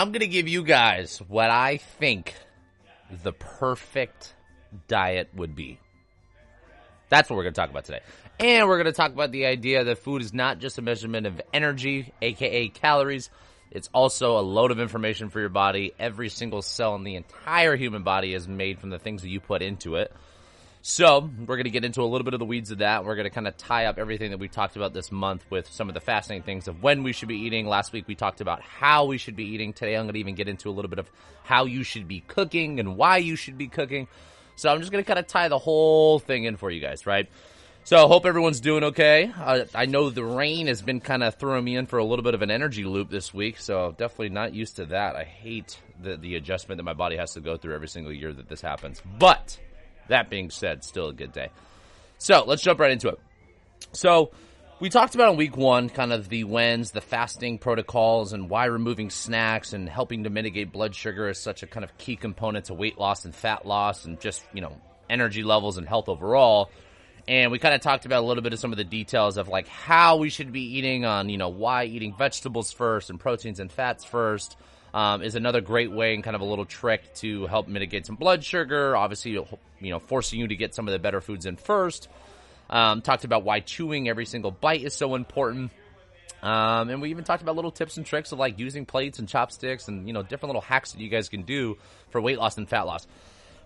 I'm going to give you guys what I think the perfect diet would be. That's what we're going to talk about today. And we're going to talk about the idea that food is not just a measurement of energy, aka calories. It's also a load of information for your body. Every single cell in the entire human body is made from the things that you put into it. So, we're going to get into a little bit of the weeds of that. We're going to kind of tie up everything that we talked about this month with some of the fascinating things of when we should be eating. Last week we talked about how we should be eating. Today I'm going to even get into a little bit of how you should be cooking and why you should be cooking. So, I'm just going to kind of tie the whole thing in for you guys, right? So, hope everyone's doing okay. Uh, I know the rain has been kind of throwing me in for a little bit of an energy loop this week, so definitely not used to that. I hate the, the adjustment that my body has to go through every single year that this happens. But, that being said, still a good day. So let's jump right into it. So we talked about in week one kind of the whens, the fasting protocols, and why removing snacks and helping to mitigate blood sugar is such a kind of key component to weight loss and fat loss and just, you know, energy levels and health overall. And we kind of talked about a little bit of some of the details of like how we should be eating on, you know, why eating vegetables first and proteins and fats first um, is another great way and kind of a little trick to help mitigate some blood sugar. Obviously, you know, forcing you to get some of the better foods in first. Um, talked about why chewing every single bite is so important. Um, and we even talked about little tips and tricks of like using plates and chopsticks and, you know, different little hacks that you guys can do for weight loss and fat loss.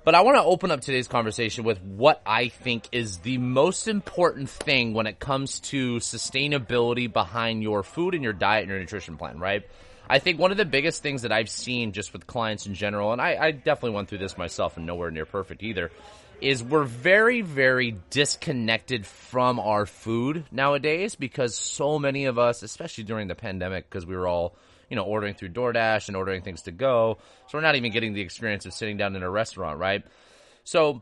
But I want to open up today's conversation with what I think is the most important thing when it comes to sustainability behind your food and your diet and your nutrition plan, right? I think one of the biggest things that I've seen just with clients in general, and I, I definitely went through this myself and nowhere near perfect either, is we're very, very disconnected from our food nowadays because so many of us, especially during the pandemic, because we were all, you know, ordering through DoorDash and ordering things to go. So we're not even getting the experience of sitting down in a restaurant, right? So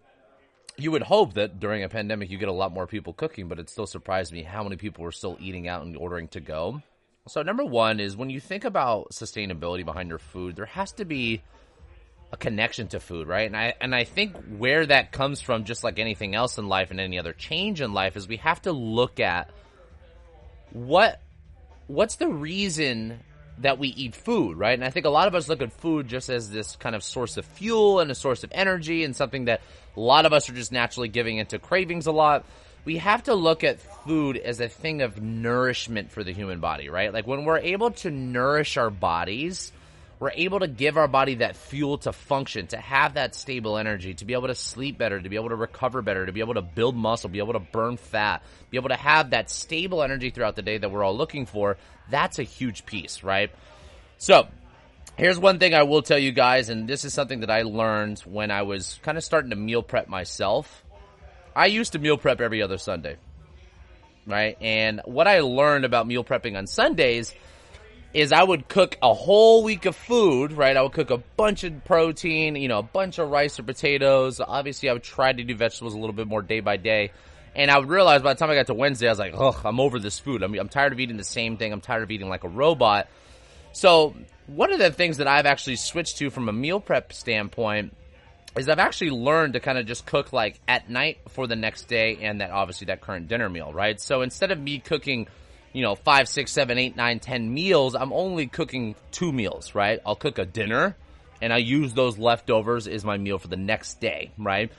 you would hope that during a pandemic you get a lot more people cooking, but it still surprised me how many people were still eating out and ordering to go. So number one is when you think about sustainability behind your food, there has to be a connection to food, right? And I and I think where that comes from, just like anything else in life and any other change in life, is we have to look at what what's the reason that we eat food, right? And I think a lot of us look at food just as this kind of source of fuel and a source of energy and something that a lot of us are just naturally giving into cravings a lot we have to look at food as a thing of nourishment for the human body, right? Like when we're able to nourish our bodies, we're able to give our body that fuel to function, to have that stable energy, to be able to sleep better, to be able to recover better, to be able to build muscle, be able to burn fat, be able to have that stable energy throughout the day that we're all looking for. That's a huge piece, right? So, Here's one thing I will tell you guys, and this is something that I learned when I was kind of starting to meal prep myself. I used to meal prep every other Sunday. Right? And what I learned about meal prepping on Sundays is I would cook a whole week of food, right? I would cook a bunch of protein, you know, a bunch of rice or potatoes. Obviously, I would try to do vegetables a little bit more day by day. And I would realize by the time I got to Wednesday, I was like, ugh, I'm over this food. I'm, I'm tired of eating the same thing. I'm tired of eating like a robot. So, one of the things that I've actually switched to from a meal prep standpoint is I've actually learned to kind of just cook like at night for the next day and that obviously that current dinner meal, right? So instead of me cooking, you know, five, six, seven, eight, nine, ten meals, I'm only cooking two meals, right? I'll cook a dinner and I use those leftovers as my meal for the next day, right?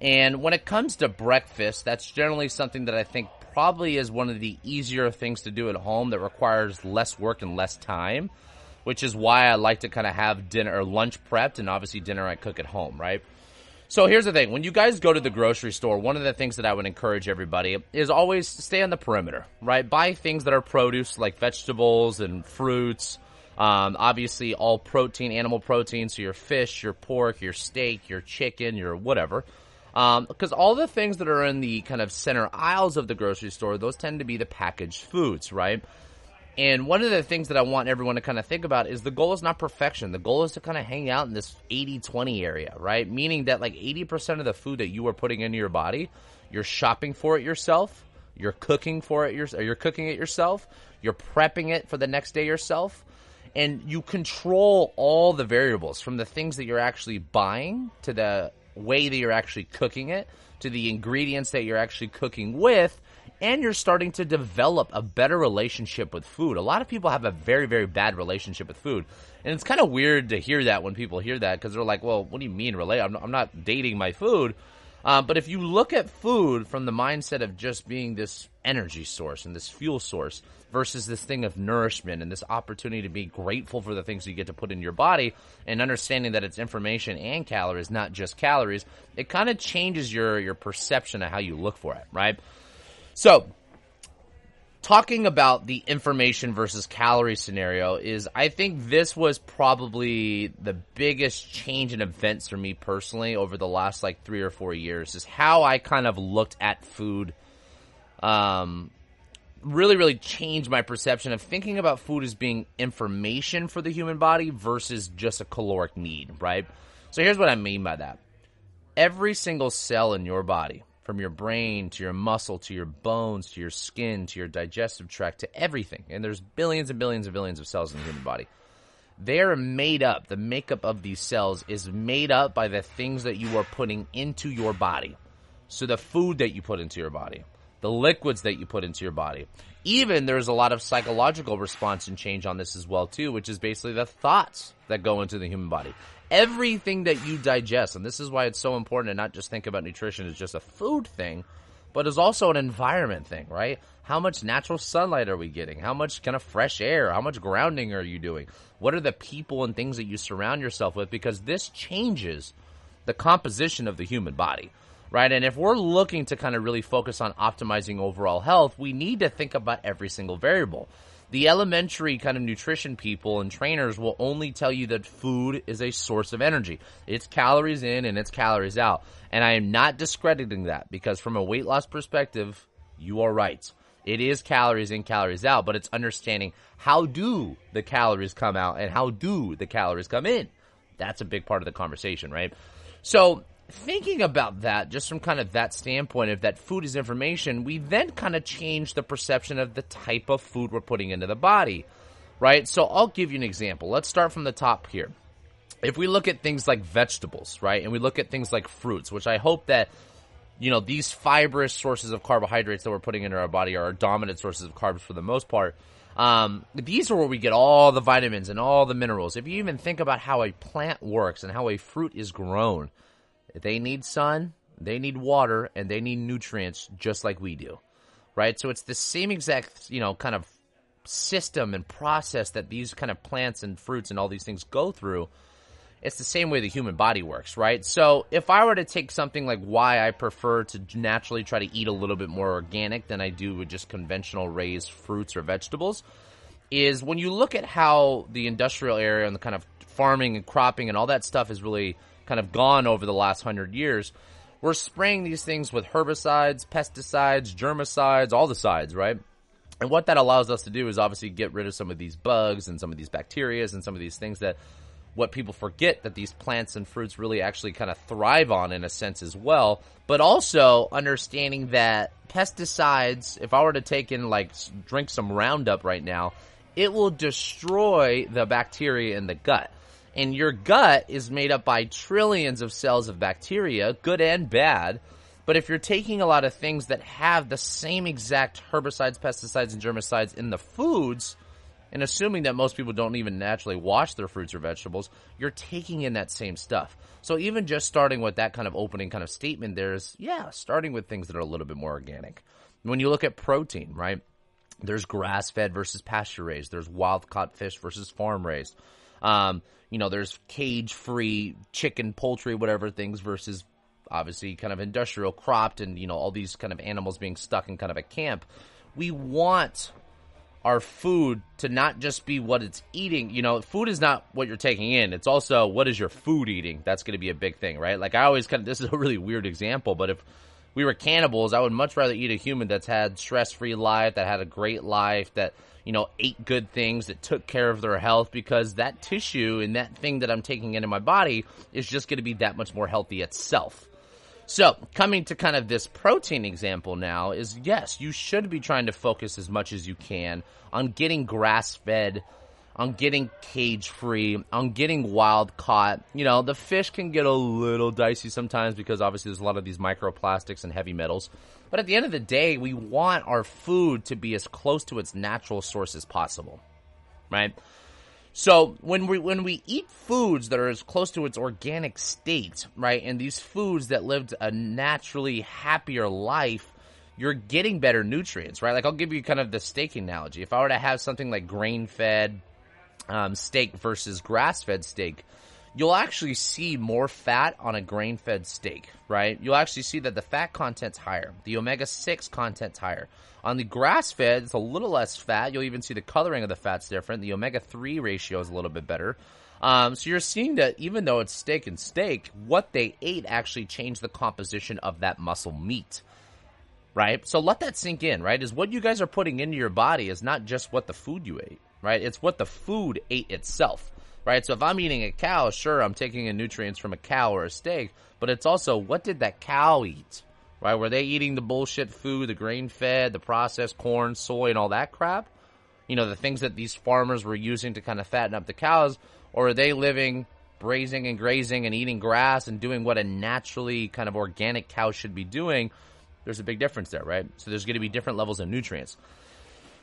And when it comes to breakfast, that's generally something that I think probably is one of the easier things to do at home that requires less work and less time which is why I like to kind of have dinner or lunch prepped, and obviously dinner I cook at home, right? So here's the thing: when you guys go to the grocery store, one of the things that I would encourage everybody is always stay on the perimeter, right? Buy things that are produce like vegetables and fruits. Um, obviously, all protein, animal protein, so your fish, your pork, your steak, your chicken, your whatever. Because um, all the things that are in the kind of center aisles of the grocery store, those tend to be the packaged foods, right? And one of the things that I want everyone to kind of think about is the goal is not perfection. The goal is to kind of hang out in this 80 20 area, right? Meaning that like 80% of the food that you are putting into your body, you're shopping for it yourself, you're cooking for it yourself, you're cooking it yourself, you're prepping it for the next day yourself, and you control all the variables from the things that you're actually buying to the way that you're actually cooking it to the ingredients that you're actually cooking with and you're starting to develop a better relationship with food. A lot of people have a very, very bad relationship with food. And it's kind of weird to hear that when people hear that because they're like, well, what do you mean relate? I'm, I'm not dating my food. Uh, but if you look at food from the mindset of just being this energy source and this fuel source versus this thing of nourishment and this opportunity to be grateful for the things you get to put in your body and understanding that it's information and calories, not just calories, it kind of changes your, your perception of how you look for it, right? So, talking about the information versus calorie scenario is I think this was probably the biggest change in events for me personally over the last like 3 or 4 years is how I kind of looked at food um really really changed my perception of thinking about food as being information for the human body versus just a caloric need, right? So here's what I mean by that. Every single cell in your body from your brain to your muscle to your bones to your skin to your digestive tract to everything. And there's billions and billions and billions of cells in the human body. They're made up, the makeup of these cells is made up by the things that you are putting into your body. So the food that you put into your body, the liquids that you put into your body. Even there's a lot of psychological response and change on this as well too, which is basically the thoughts that go into the human body everything that you digest, and this is why it's so important to not just think about nutrition as just a food thing, but as also an environment thing, right? How much natural sunlight are we getting? How much kind of fresh air? How much grounding are you doing? What are the people and things that you surround yourself with? Because this changes the composition of the human body, right? And if we're looking to kind of really focus on optimizing overall health, we need to think about every single variable the elementary kind of nutrition people and trainers will only tell you that food is a source of energy. It's calories in and it's calories out. And I am not discrediting that because from a weight loss perspective, you are right. It is calories in, calories out, but it's understanding how do the calories come out and how do the calories come in. That's a big part of the conversation, right? So thinking about that, just from kind of that standpoint of that food is information, we then kind of change the perception of the type of food we're putting into the body, right? So I'll give you an example. Let's start from the top here. If we look at things like vegetables, right, and we look at things like fruits, which I hope that you know these fibrous sources of carbohydrates that we're putting into our body are our dominant sources of carbs for the most part. Um, these are where we get all the vitamins and all the minerals. If you even think about how a plant works and how a fruit is grown, they need sun, they need water, and they need nutrients just like we do. Right? So it's the same exact, you know, kind of system and process that these kind of plants and fruits and all these things go through. It's the same way the human body works, right? So if I were to take something like why I prefer to naturally try to eat a little bit more organic than I do with just conventional raised fruits or vegetables, is when you look at how the industrial area and the kind of farming and cropping and all that stuff is really kind of gone over the last hundred years. We're spraying these things with herbicides, pesticides, germicides, all the sides, right? And what that allows us to do is obviously get rid of some of these bugs and some of these bacteria and some of these things that what people forget that these plants and fruits really actually kind of thrive on in a sense as well. But also understanding that pesticides, if I were to take in like drink some Roundup right now, it will destroy the bacteria in the gut. And your gut is made up by trillions of cells of bacteria, good and bad. But if you're taking a lot of things that have the same exact herbicides, pesticides, and germicides in the foods, and assuming that most people don't even naturally wash their fruits or vegetables, you're taking in that same stuff. So even just starting with that kind of opening kind of statement, there's, yeah, starting with things that are a little bit more organic. When you look at protein, right? There's grass fed versus pasture raised. There's wild caught fish versus farm raised. Um, you know, there's cage free chicken, poultry, whatever things versus obviously kind of industrial cropped and, you know, all these kind of animals being stuck in kind of a camp. We want our food to not just be what it's eating. You know, food is not what you're taking in. It's also what is your food eating. That's going to be a big thing, right? Like I always kind of, this is a really weird example, but if we were cannibals, I would much rather eat a human that's had stress free life, that had a great life, that you know, ate good things, that took care of their health, because that tissue and that thing that I'm taking into my body is just going to be that much more healthy itself. So, coming to kind of this protein example now is yes, you should be trying to focus as much as you can on getting grass fed on getting cage free, on getting wild caught. You know, the fish can get a little dicey sometimes because obviously there's a lot of these microplastics and heavy metals. But at the end of the day, we want our food to be as close to its natural source as possible, right? So when we when we eat foods that are as close to its organic state, right, and these foods that lived a naturally happier life, you're getting better nutrients, right? Like I'll give you kind of the steak analogy. If I were to have something like grain fed um, steak versus grass fed steak, you'll actually see more fat on a grain fed steak, right? You'll actually see that the fat content's higher, the omega 6 content's higher. On the grass fed, it's a little less fat. You'll even see the coloring of the fat's different. The omega 3 ratio is a little bit better. Um, so you're seeing that even though it's steak and steak, what they ate actually changed the composition of that muscle meat. Right? So let that sink in, right? Is what you guys are putting into your body is not just what the food you ate right? It's what the food ate itself, right? So if I'm eating a cow, sure, I'm taking in nutrients from a cow or a steak, but it's also what did that cow eat, right? Were they eating the bullshit food, the grain fed, the processed corn, soy, and all that crap? You know, the things that these farmers were using to kind of fatten up the cows, or are they living grazing and grazing and eating grass and doing what a naturally kind of organic cow should be doing? There's a big difference there, right? So there's going to be different levels of nutrients.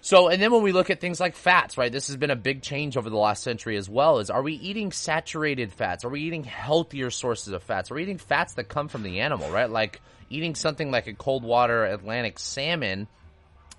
So, and then when we look at things like fats, right? This has been a big change over the last century as well. Is are we eating saturated fats? Are we eating healthier sources of fats? Are we eating fats that come from the animal, right? Like eating something like a cold water Atlantic salmon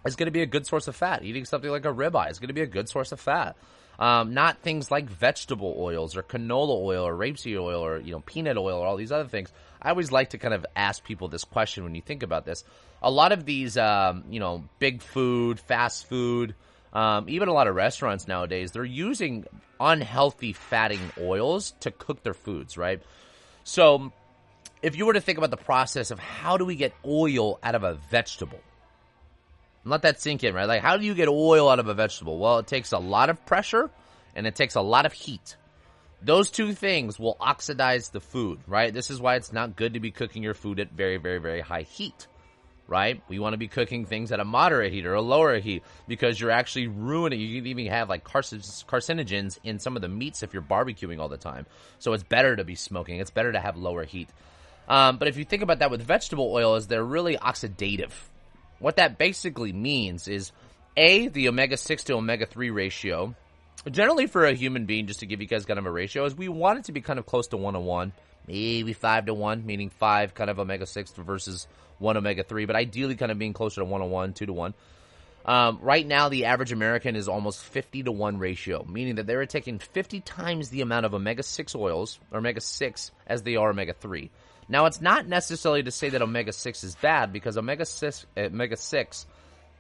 is going to be a good source of fat. Eating something like a ribeye is going to be a good source of fat. Um, not things like vegetable oils or canola oil or rapeseed oil or you know peanut oil or all these other things. I always like to kind of ask people this question when you think about this. A lot of these, um, you know, big food, fast food, um, even a lot of restaurants nowadays, they're using unhealthy fatting oils to cook their foods, right? So, if you were to think about the process of how do we get oil out of a vegetable, let that sink in, right? Like, how do you get oil out of a vegetable? Well, it takes a lot of pressure and it takes a lot of heat. Those two things will oxidize the food, right? This is why it's not good to be cooking your food at very, very, very high heat, right? We want to be cooking things at a moderate heat or a lower heat because you're actually ruining. You can even have like carcinogens in some of the meats if you're barbecuing all the time. So it's better to be smoking. It's better to have lower heat. Um, but if you think about that with vegetable oil, is they're really oxidative. What that basically means is a the omega six to omega three ratio generally for a human being, just to give you guys kind of a ratio, is we want it to be kind of close to one to one, maybe five to one, meaning five kind of omega six versus one omega three, but ideally kind of being closer to one to one, two to one. Um, right now, the average American is almost 50 to 1 ratio, meaning that they're taking 50 times the amount of omega 6 oils, or omega 6, as they are omega 3. Now, it's not necessarily to say that omega 6 is bad, because omega 6, omega 6,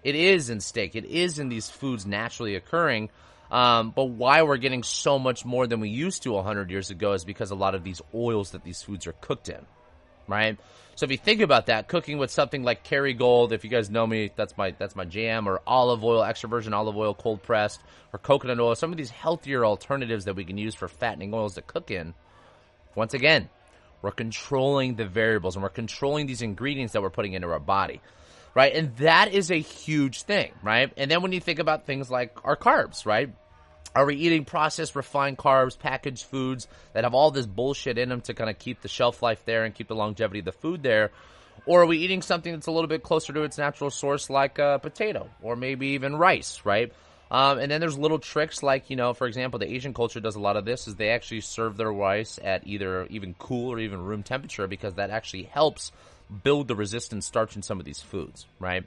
it is in steak, it is in these foods naturally occurring, um, but why we're getting so much more than we used to 100 years ago is because a lot of these oils that these foods are cooked in, right? So if you think about that, cooking with something like Kerrygold, if you guys know me, that's my that's my jam, or olive oil, extra virgin olive oil, cold pressed, or coconut oil, some of these healthier alternatives that we can use for fattening oils to cook in. Once again, we're controlling the variables and we're controlling these ingredients that we're putting into our body right? And that is a huge thing, right? And then when you think about things like our carbs, right? Are we eating processed, refined carbs, packaged foods that have all this bullshit in them to kind of keep the shelf life there and keep the longevity of the food there? Or are we eating something that's a little bit closer to its natural source, like a potato or maybe even rice, right? Um, and then there's little tricks like, you know, for example, the Asian culture does a lot of this is they actually serve their rice at either even cool or even room temperature because that actually helps build the resistant starch in some of these foods, right?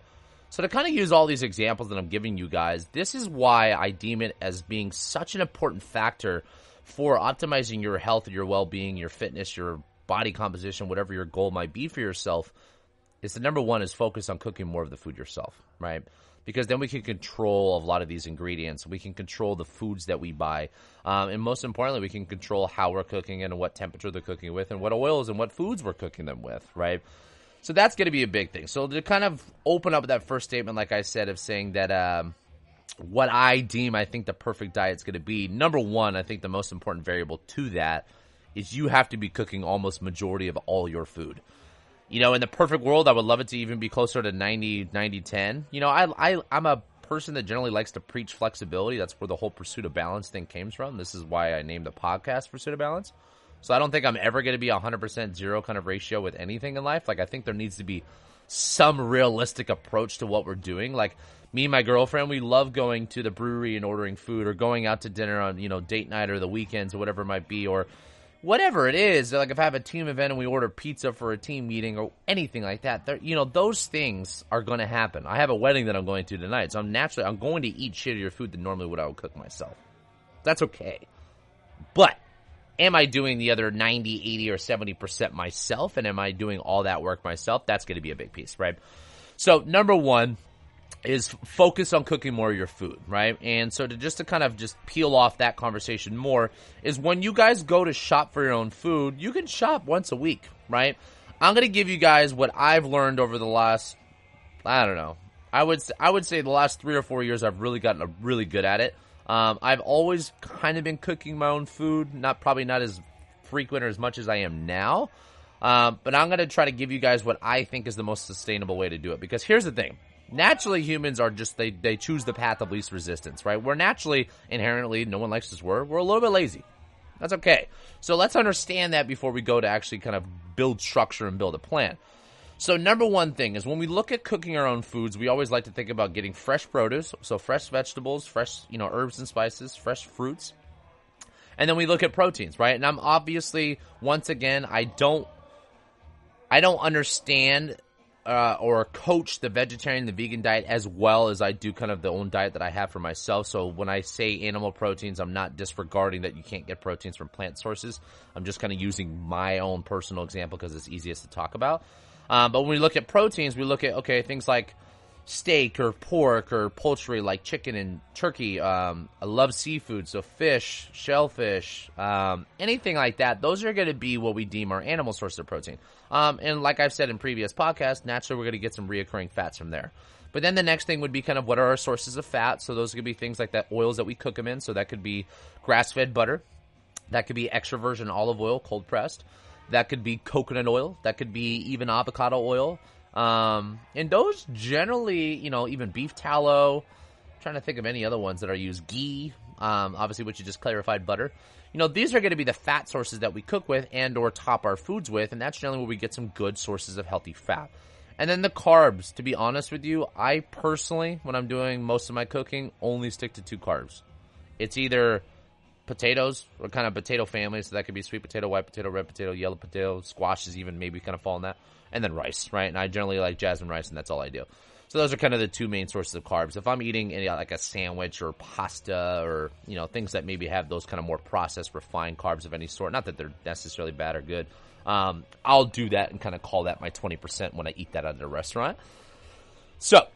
So to kind of use all these examples that I'm giving you guys, this is why I deem it as being such an important factor for optimizing your health, your well-being, your fitness, your body composition, whatever your goal might be for yourself. Is the number one is focus on cooking more of the food yourself, right? because then we can control a lot of these ingredients. We can control the foods that we buy. Um, and most importantly, we can control how we're cooking and what temperature they're cooking with and what oils and what foods we're cooking them with, right? So that's going to be a big thing. So to kind of open up that first statement, like I said, of saying that um, what I deem I think the perfect diet is going to be, number one, I think the most important variable to that is you have to be cooking almost majority of all your food you know, in the perfect world, I would love it to even be closer to 90, 90, 10. You know, I, I, I'm a person that generally likes to preach flexibility. That's where the whole pursuit of balance thing came from. This is why I named the podcast Pursuit of Balance. So I don't think I'm ever going to be a 100% zero kind of ratio with anything in life. Like, I think there needs to be some realistic approach to what we're doing. Like, me and my girlfriend, we love going to the brewery and ordering food or going out to dinner on, you know, date night or the weekends or whatever it might be. Or, whatever it is, like if I have a team event and we order pizza for a team meeting or anything like that, you know, those things are going to happen. I have a wedding that I'm going to tonight, so I'm naturally I'm going to eat shittier food than normally what I would cook myself. That's okay. But am I doing the other 90, 80 or 70% myself and am I doing all that work myself? That's going to be a big piece, right? So, number 1, is focus on cooking more of your food, right? And so to just to kind of just peel off that conversation more is when you guys go to shop for your own food, you can shop once a week, right? I'm going to give you guys what I've learned over the last I don't know. I would I would say the last 3 or 4 years I've really gotten really good at it. Um, I've always kind of been cooking my own food, not probably not as frequent or as much as I am now. Um, but I'm going to try to give you guys what I think is the most sustainable way to do it. Because here's the thing naturally humans are just they they choose the path of least resistance, right? We're naturally inherently no one likes this word. We're a little bit lazy. That's okay. So let's understand that before we go to actually kind of build structure and build a plan. So number one thing is when we look at cooking our own foods, we always like to think about getting fresh produce, so fresh vegetables, fresh, you know, herbs and spices, fresh fruits. And then we look at proteins, right? And I'm obviously once again, I don't I don't understand uh, or coach the vegetarian, the vegan diet as well as I do kind of the own diet that I have for myself. So when I say animal proteins, I'm not disregarding that you can't get proteins from plant sources. I'm just kind of using my own personal example because it's easiest to talk about. Um, but when we look at proteins, we look at okay things like steak or pork or poultry like chicken and turkey. Um, I love seafood, so fish, shellfish, um, anything like that. Those are going to be what we deem our animal sources of protein. Um, and like I've said in previous podcasts, naturally we're going to get some reoccurring fats from there. But then the next thing would be kind of what are our sources of fat? So those could be things like that oils that we cook them in. So that could be grass fed butter. That could be extra virgin olive oil, cold pressed. That could be coconut oil. That could be even avocado oil. Um, and those generally, you know, even beef tallow. I'm trying to think of any other ones that are used. Ghee, um, obviously, which is just clarified butter you know, these are going to be the fat sources that we cook with and or top our foods with, and that's generally where we get some good sources of healthy fat. And then the carbs, to be honest with you, I personally, when I'm doing most of my cooking, only stick to two carbs. It's either potatoes, or kind of potato family, so that could be sweet potato, white potato, red potato, yellow potato, squashes even maybe kind of fall in that, and then rice, right? And I generally like jasmine rice, and that's all I do. So those are kind of the two main sources of carbs. If I'm eating any, like a sandwich or pasta or you know things that maybe have those kind of more processed, refined carbs of any sort, not that they're necessarily bad or good, um, I'll do that and kind of call that my 20% when I eat that at a restaurant. So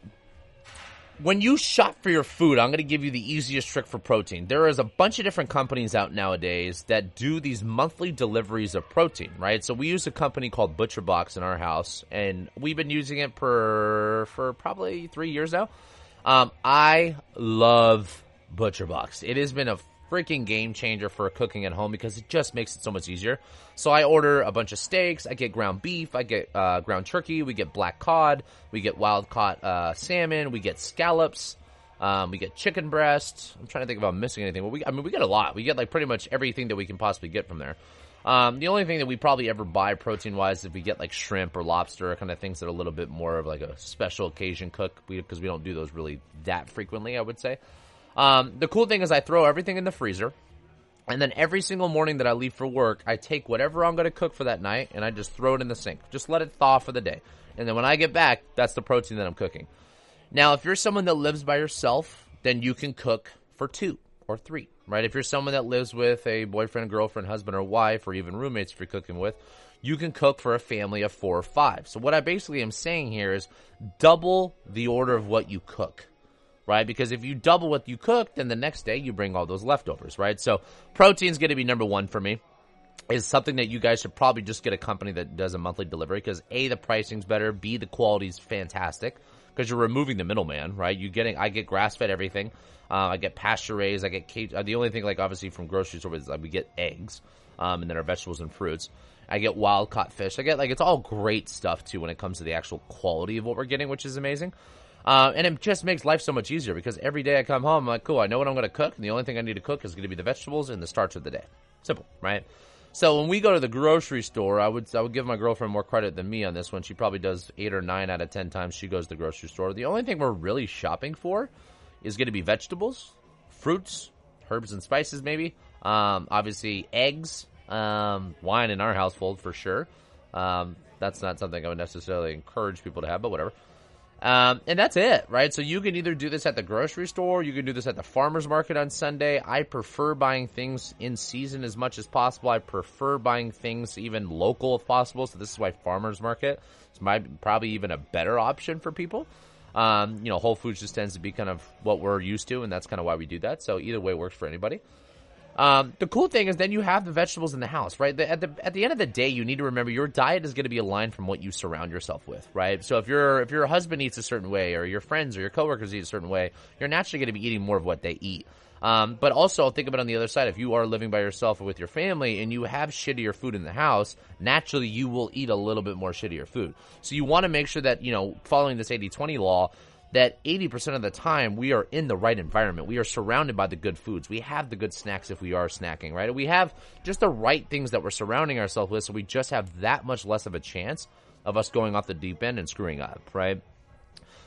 when you shop for your food, I'm going to give you the easiest trick for protein. There is a bunch of different companies out nowadays that do these monthly deliveries of protein, right? So we use a company called ButcherBox in our house, and we've been using it for for probably three years now. Um, I love ButcherBox. It has been a freaking game changer for cooking at home because it just makes it so much easier. So I order a bunch of steaks. I get ground beef. I get uh, ground turkey. We get black cod. We get wild caught uh, salmon. We get scallops. Um, we get chicken breast. I'm trying to think if I'm missing anything. But we, I mean, we get a lot. We get like pretty much everything that we can possibly get from there. Um, the only thing that we probably ever buy protein wise is if we get like shrimp or lobster, kind of things that are a little bit more of like a special occasion cook, because we, we don't do those really that frequently. I would say. Um, the cool thing is I throw everything in the freezer. And then every single morning that I leave for work, I take whatever I'm going to cook for that night and I just throw it in the sink. Just let it thaw for the day. And then when I get back, that's the protein that I'm cooking. Now, if you're someone that lives by yourself, then you can cook for two or three, right? If you're someone that lives with a boyfriend, girlfriend, husband, or wife, or even roommates if you're cooking with, you can cook for a family of four or five. So what I basically am saying here is double the order of what you cook right? Because if you double what you cook, then the next day you bring all those leftovers, right? So protein's going to be number one for me. Is something that you guys should probably just get a company that does a monthly delivery because a the pricing's better, b the quality's fantastic because you're removing the middleman, right? You getting I get grass fed everything, uh, I get pasture raised, I get cage. Uh, the only thing like obviously from grocery store is like we get eggs, um, and then our vegetables and fruits. I get wild caught fish. I get like it's all great stuff too when it comes to the actual quality of what we're getting, which is amazing. Uh, and it just makes life so much easier because every day I come home, I'm like, cool, I know what I'm going to cook, and the only thing I need to cook is going to be the vegetables and the starch of the day. Simple, right? So when we go to the grocery store, I would I would give my girlfriend more credit than me on this one. She probably does eight or nine out of ten times she goes to the grocery store. The only thing we're really shopping for is going to be vegetables, fruits, herbs and spices, maybe. Um, obviously, eggs, um, wine in our household for sure. Um, that's not something I would necessarily encourage people to have, but whatever. Um, and that's it, right? So you can either do this at the grocery store, you can do this at the farmer's market on Sunday. I prefer buying things in season as much as possible. I prefer buying things even local if possible. So this is why farmer's market is my, probably even a better option for people. Um, you know, Whole Foods just tends to be kind of what we're used to, and that's kind of why we do that. So either way works for anybody. Um, the cool thing is then you have the vegetables in the house, right? The, at the at the end of the day, you need to remember your diet is going to be aligned from what you surround yourself with, right? So if your if your husband eats a certain way, or your friends or your coworkers eat a certain way, you're naturally going to be eating more of what they eat. Um, but also think about on the other side. If you are living by yourself or with your family and you have shittier food in the house, naturally you will eat a little bit more shittier food. So you want to make sure that, you know, following this 80-20 law, that 80% of the time we are in the right environment. We are surrounded by the good foods. We have the good snacks if we are snacking, right? We have just the right things that we're surrounding ourselves with, so we just have that much less of a chance of us going off the deep end and screwing up, right?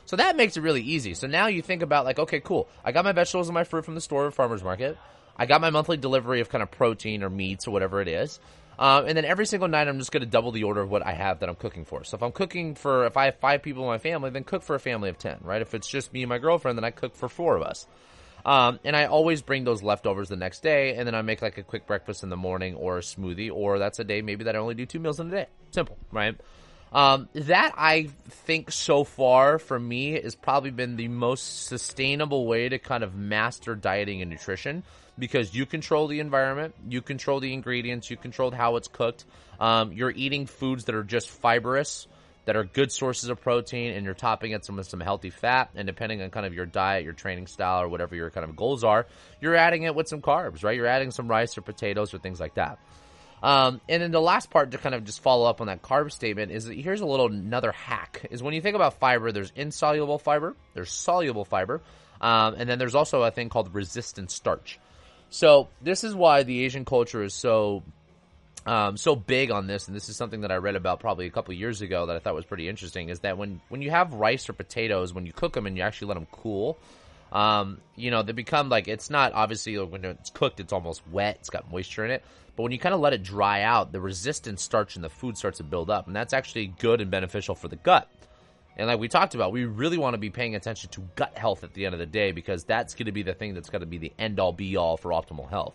So that makes it really easy. So now you think about like, okay, cool. I got my vegetables and my fruit from the store or farmer's market. I got my monthly delivery of kind of protein or meats or whatever it is. Um, and then every single night, I'm just going to double the order of what I have that I'm cooking for. So if I'm cooking for, if I have five people in my family, then cook for a family of 10, right? If it's just me and my girlfriend, then I cook for four of us. Um, and I always bring those leftovers the next day, and then I make like a quick breakfast in the morning or a smoothie, or that's a day maybe that I only do two meals in a day. Simple, right? Um, that I think so far for me has probably been the most sustainable way to kind of master dieting and nutrition because you control the environment, you control the ingredients, you control how it's cooked. Um, you're eating foods that are just fibrous, that are good sources of protein, and you're topping it some, with some healthy fat. And depending on kind of your diet, your training style, or whatever your kind of goals are, you're adding it with some carbs, right? You're adding some rice or potatoes or things like that. Um, and then the last part to kind of just follow up on that carb statement is that here's a little another hack is when you think about fiber, there's insoluble fiber, there's soluble fiber, um, and then there's also a thing called resistant starch. So this is why the Asian culture is so um, so big on this, and this is something that I read about probably a couple years ago that I thought was pretty interesting. Is that when when you have rice or potatoes, when you cook them and you actually let them cool, um, you know they become like it's not obviously when it's cooked, it's almost wet, it's got moisture in it. But when you kind of let it dry out, the resistant starch in the food starts to build up, and that's actually good and beneficial for the gut. And like we talked about, we really want to be paying attention to gut health at the end of the day because that's going to be the thing that's going to be the end all be all for optimal health.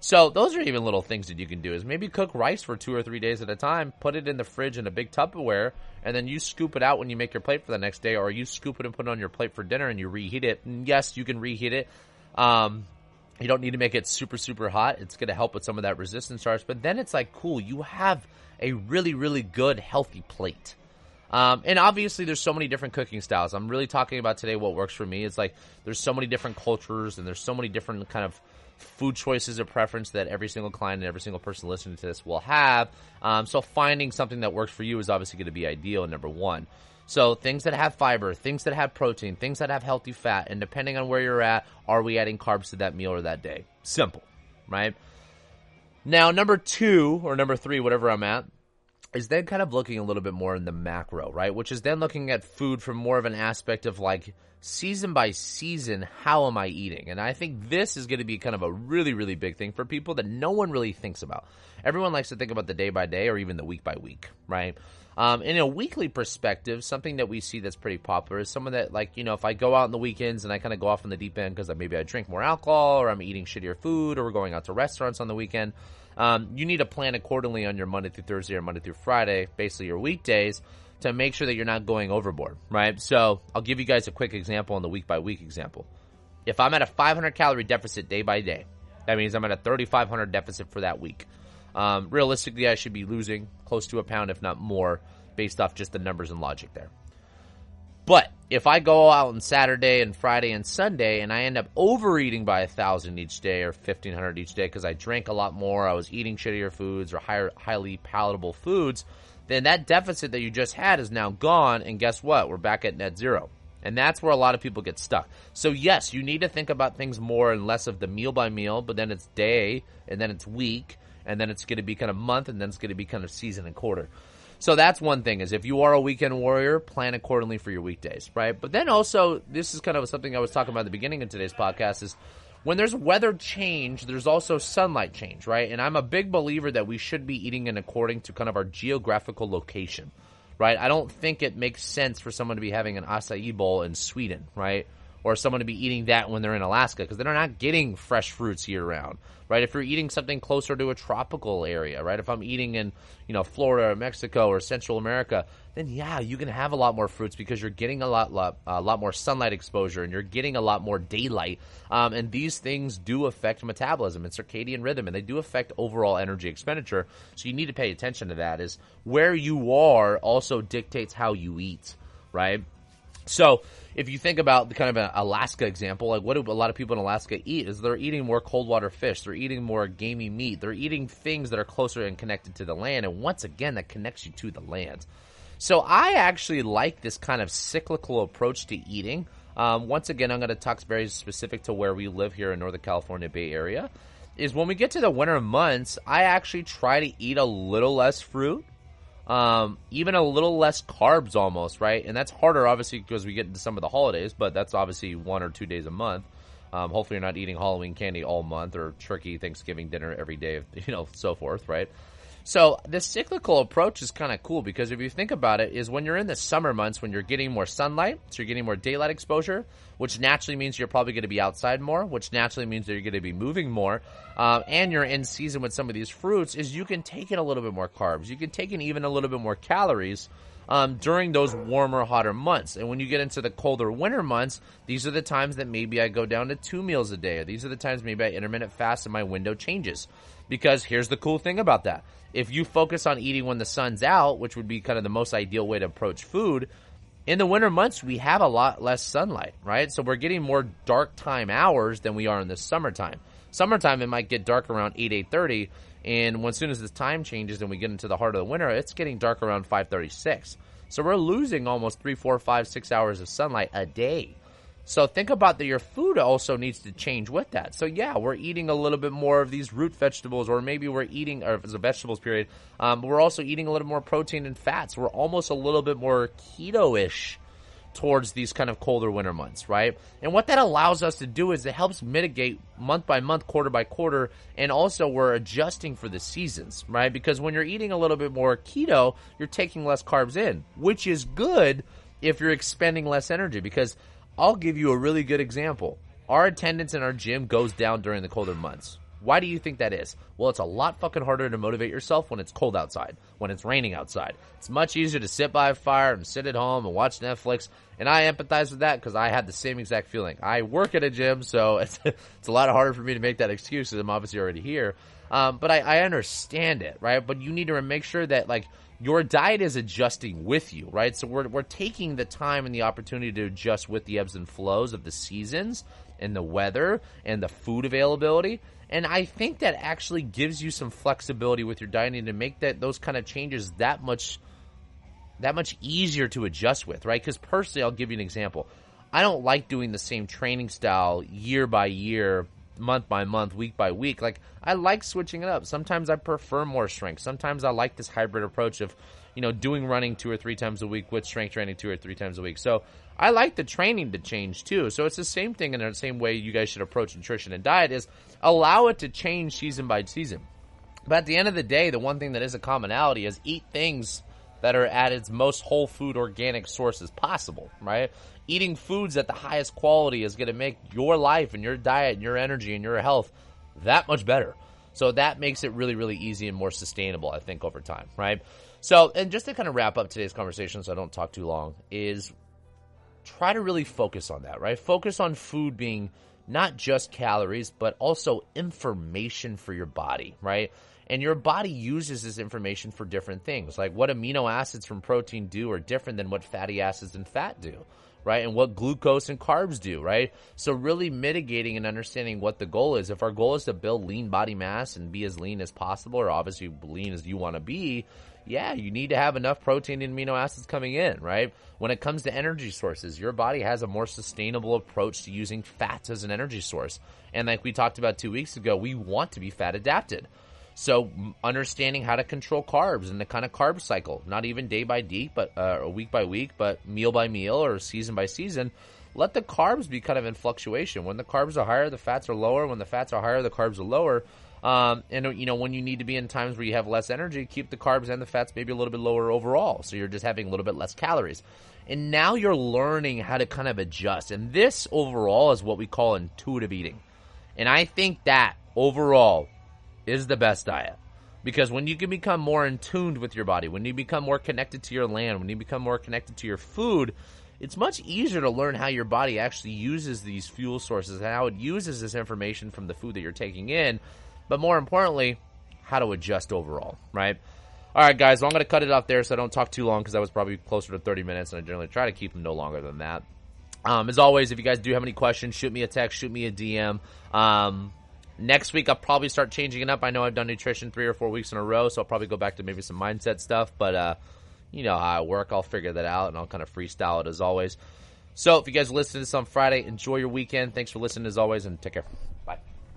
So those are even little things that you can do is maybe cook rice for two or three days at a time, put it in the fridge in a big Tupperware, and then you scoop it out when you make your plate for the next day, or you scoop it and put it on your plate for dinner and you reheat it. And yes, you can reheat it. Um, you don't need to make it super, super hot. It's going to help with some of that resistant starch, but then it's like, cool, you have a really, really good, healthy plate. Um, and obviously, there's so many different cooking styles. I'm really talking about today what works for me. It's like there's so many different cultures and there's so many different kind of food choices of preference that every single client and every single person listening to this will have. Um, so finding something that works for you is obviously going to be ideal. Number one. So things that have fiber, things that have protein, things that have healthy fat, and depending on where you're at, are we adding carbs to that meal or that day? Simple, right? Now, number two or number three, whatever I'm at, is then kind of looking a little bit more in the macro, right? Which is then looking at food from more of an aspect of like season by season, how am I eating? And I think this is going to be kind of a really, really big thing for people that no one really thinks about. Everyone likes to think about the day by day or even the week by week, right? Um, in a weekly perspective, something that we see that's pretty popular is someone that, like, you know, if I go out on the weekends and I kind of go off on the deep end because maybe I drink more alcohol or I'm eating shittier food or we're going out to restaurants on the weekend, um, you need to plan accordingly on your Monday through Thursday or Monday through Friday, basically your weekdays, to make sure that you're not going overboard, right? So I'll give you guys a quick example on the week by week example. If I'm at a 500 calorie deficit day by day, that means I'm at a 3,500 deficit for that week. Um, realistically, I should be losing close to a pound, if not more, based off just the numbers and logic there. But if I go out on Saturday and Friday and Sunday and I end up overeating by a thousand each day or fifteen hundred each day because I drank a lot more, I was eating shittier foods or higher, highly palatable foods, then that deficit that you just had is now gone. And guess what? We're back at net zero. And that's where a lot of people get stuck. So yes, you need to think about things more and less of the meal by meal, but then it's day, and then it's week, and then it's going to be kind of month, and then it's going to be kind of season and quarter. So that's one thing is if you are a weekend warrior, plan accordingly for your weekdays, right? But then also, this is kind of something I was talking about at the beginning of today's podcast is when there's weather change, there's also sunlight change, right? And I'm a big believer that we should be eating in according to kind of our geographical location, right? I don't think it makes sense for someone to be having an acai bowl in Sweden, right? Or someone to be eating that when they're in Alaska because they're not getting fresh fruits year round right? If you're eating something closer to a tropical area, right? If I'm eating in, you know, Florida or Mexico or Central America, then yeah, you can have a lot more fruits because you're getting a lot, lot, a lot more sunlight exposure and you're getting a lot more daylight. Um, and these things do affect metabolism and circadian rhythm, and they do affect overall energy expenditure. So you need to pay attention to that. Is where you are also dictates how you eat, right? So if you think about the kind of an Alaska example, like what do a lot of people in Alaska eat is they're eating more cold water fish, they're eating more gamey meat, they're eating things that are closer and connected to the land, and once again that connects you to the land. So I actually like this kind of cyclical approach to eating. Um, once again, I'm going to talk very specific to where we live here in Northern California Bay Area. Is when we get to the winter months, I actually try to eat a little less fruit um, even a little less carbs almost, right? And that's harder, obviously, because we get into some of the holidays, but that's obviously one or two days a month. Um, hopefully, you're not eating Halloween candy all month or turkey Thanksgiving dinner every day, you know, so forth, right? So the cyclical approach is kind of cool because if you think about it, is when you're in the summer months when you're getting more sunlight, so you're getting more daylight exposure, which naturally means you're probably going to be outside more, which naturally means that you're going to be moving more, uh, and you're in season with some of these fruits, is you can take in a little bit more carbs, you can take in even a little bit more calories. Um, during those warmer, hotter months. And when you get into the colder winter months, these are the times that maybe I go down to two meals a day. Or these are the times maybe I intermittent fast and my window changes. Because here's the cool thing about that if you focus on eating when the sun's out, which would be kind of the most ideal way to approach food, in the winter months we have a lot less sunlight, right? So we're getting more dark time hours than we are in the summertime. Summertime it might get dark around 8 8:30 and as soon as the time changes and we get into the heart of the winter, it's getting dark around 5:36. So we're losing almost three, four, five, six hours of sunlight a day. So think about that your food also needs to change with that. So yeah, we're eating a little bit more of these root vegetables, or maybe we're eating, or if it's a vegetables period, um, we're also eating a little more protein and fats. We're almost a little bit more keto-ish towards these kind of colder winter months, right? And what that allows us to do is it helps mitigate month by month, quarter by quarter, and also we're adjusting for the seasons, right? Because when you're eating a little bit more keto, you're taking less carbs in, which is good if you're expending less energy because I'll give you a really good example. Our attendance in our gym goes down during the colder months. Why do you think that is? Well, it's a lot fucking harder to motivate yourself when it's cold outside, when it's raining outside. It's much easier to sit by a fire and sit at home and watch Netflix. And I empathize with that because I had the same exact feeling. I work at a gym, so it's, it's a lot harder for me to make that excuse because I'm obviously already here. Um, but I, I understand it, right? But you need to make sure that, like, your diet is adjusting with you, right? So we're, we're taking the time and the opportunity to adjust with the ebbs and flows of the seasons and the weather and the food availability. And I think that actually gives you some flexibility with your dieting to make that those kind of changes that much that much easier to adjust with, right? Because personally, I'll give you an example. I don't like doing the same training style year by year month by month, week by week. Like I like switching it up. Sometimes I prefer more strength. Sometimes I like this hybrid approach of, you know, doing running two or three times a week with strength training two or three times a week. So I like the training to change too. So it's the same thing in the same way you guys should approach nutrition and diet is allow it to change season by season. But at the end of the day, the one thing that is a commonality is eat things that are at its most whole food organic sources possible, right? eating foods at the highest quality is going to make your life and your diet and your energy and your health that much better. So that makes it really, really easy and more sustainable, I think, over time, right? So, and just to kind of wrap up today's conversation so I don't talk too long, is try to really focus on that, right? Focus on food being not just calories, but also information for your body, right? And your body uses this information for different things. Like what amino acids from protein do are different than what fatty acids and fat do right? And what glucose and carbs do, right? So really mitigating and understanding what the goal is. If our goal is to build lean body mass and be as lean as possible, or obviously lean as you want to be, yeah, you need to have enough protein and amino acids coming in, right? When it comes to energy sources, your body has a more sustainable approach to using fats as an energy source. And like we talked about two weeks ago, we want to be fat adapted. So understanding how to control carbs and the kind of carb cycle, not even day by day, but uh, week by week, but meal by meal or season by season. Let the carbs be kind of in fluctuation. When the carbs are higher, the fats are lower. When the fats are higher, the carbs are lower. Um, and you know when you need to be in times where you have less energy, keep the carbs and the fats maybe a little bit lower overall. So you're just having a little bit less calories. And now you're learning how to kind of adjust. And this overall is what we call intuitive eating. And I think that overall is the best diet. Because when you can become more in tuned with your body, when you become more connected to your land, when you become more connected to your food, it's much easier to learn how your body actually uses these fuel sources and how it uses this information from the food that you're taking in. But more importantly, how to adjust overall, right? All right, guys, well, I'm going to cut it off there so I don't talk too long because I was probably closer to 30 minutes, and I generally try to keep them no longer than that. Um, as always, if you guys do have any questions, shoot me a text, shoot me a DM. Um, Next week, I'll probably start changing it up. I know I've done nutrition three or four weeks in a row, so I'll probably go back to maybe some mindset stuff. But uh, you know how I work. I'll figure that out, and I'll kind of freestyle it as always. So if you guys listen to this on Friday, enjoy your weekend. Thanks for listening as always, and take care.